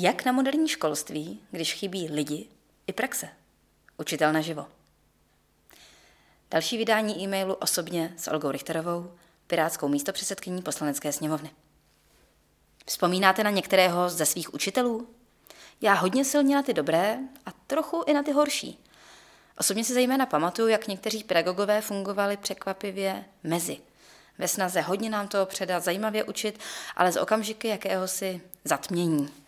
Jak na moderní školství, když chybí lidi i praxe? Učitel naživo. Další vydání e-mailu osobně s Olgou Richterovou, pirátskou místopředsedkyní poslanecké sněmovny. Vzpomínáte na některého ze svých učitelů? Já hodně silně na ty dobré a trochu i na ty horší. Osobně si zejména pamatuju, jak někteří pedagogové fungovali překvapivě mezi. Ve snaze hodně nám toho předat, zajímavě učit, ale z okamžiky jakéhosi zatmění.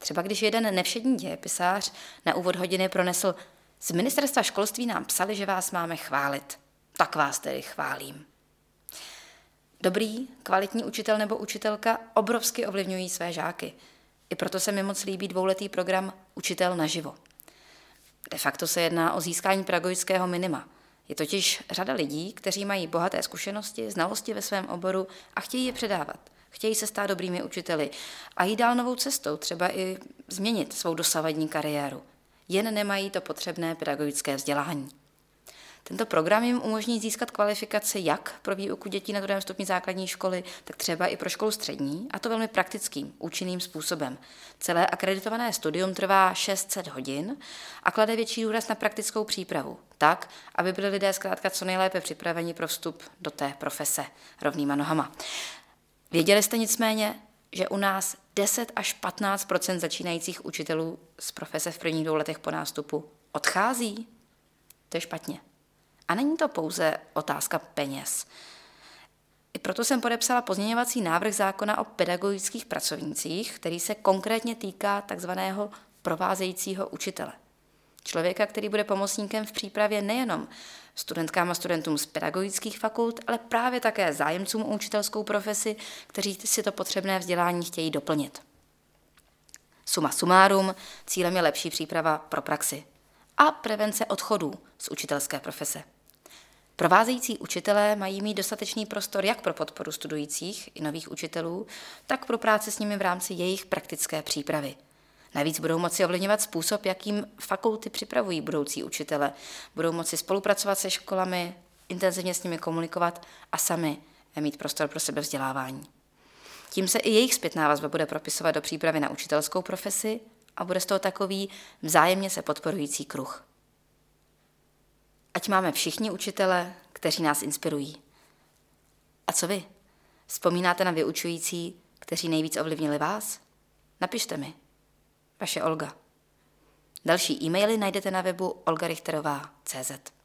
Třeba když jeden nevšední dějepisář na úvod hodiny pronesl z ministerstva školství nám psali, že vás máme chválit. Tak vás tedy chválím. Dobrý, kvalitní učitel nebo učitelka obrovsky ovlivňují své žáky. I proto se mi moc líbí dvouletý program Učitel naživo. De facto se jedná o získání pedagogického minima. Je totiž řada lidí, kteří mají bohaté zkušenosti, znalosti ve svém oboru a chtějí je předávat. Chtějí se stát dobrými učiteli a jít dál novou cestou, třeba i změnit svou dosavadní kariéru. Jen nemají to potřebné pedagogické vzdělání. Tento program jim umožní získat kvalifikaci jak pro výuku dětí na druhém stupni základní školy, tak třeba i pro školu střední, a to velmi praktickým, účinným způsobem. Celé akreditované studium trvá 600 hodin a klade větší důraz na praktickou přípravu, tak, aby byli lidé zkrátka co nejlépe připraveni pro vstup do té profese rovnýma nohama. Věděli jste nicméně, že u nás 10 až 15 začínajících učitelů z profese v prvních dvou letech po nástupu odchází? To je špatně. A není to pouze otázka peněz. I proto jsem podepsala pozměňovací návrh zákona o pedagogických pracovnících, který se konkrétně týká takzvaného provázejícího učitele. Člověka, který bude pomocníkem v přípravě nejenom studentkám a studentům z pedagogických fakult, ale právě také zájemcům o učitelskou profesi, kteří si to potřebné vzdělání chtějí doplnit. Suma sumárum, cílem je lepší příprava pro praxi a prevence odchodů z učitelské profese. Provázející učitelé mají mít dostatečný prostor jak pro podporu studujících i nových učitelů, tak pro práci s nimi v rámci jejich praktické přípravy. Navíc budou moci ovlivňovat způsob, jakým fakulty připravují budoucí učitele. Budou moci spolupracovat se školami, intenzivně s nimi komunikovat a sami mít prostor pro sebe vzdělávání. Tím se i jejich zpětná vazba bude propisovat do přípravy na učitelskou profesi a bude z toho takový vzájemně se podporující kruh. Ať máme všichni učitele, kteří nás inspirují. A co vy? Vzpomínáte na vyučující, kteří nejvíc ovlivnili vás? Napište mi. Vaše Olga. Další e-maily najdete na webu olgarichterová.cz.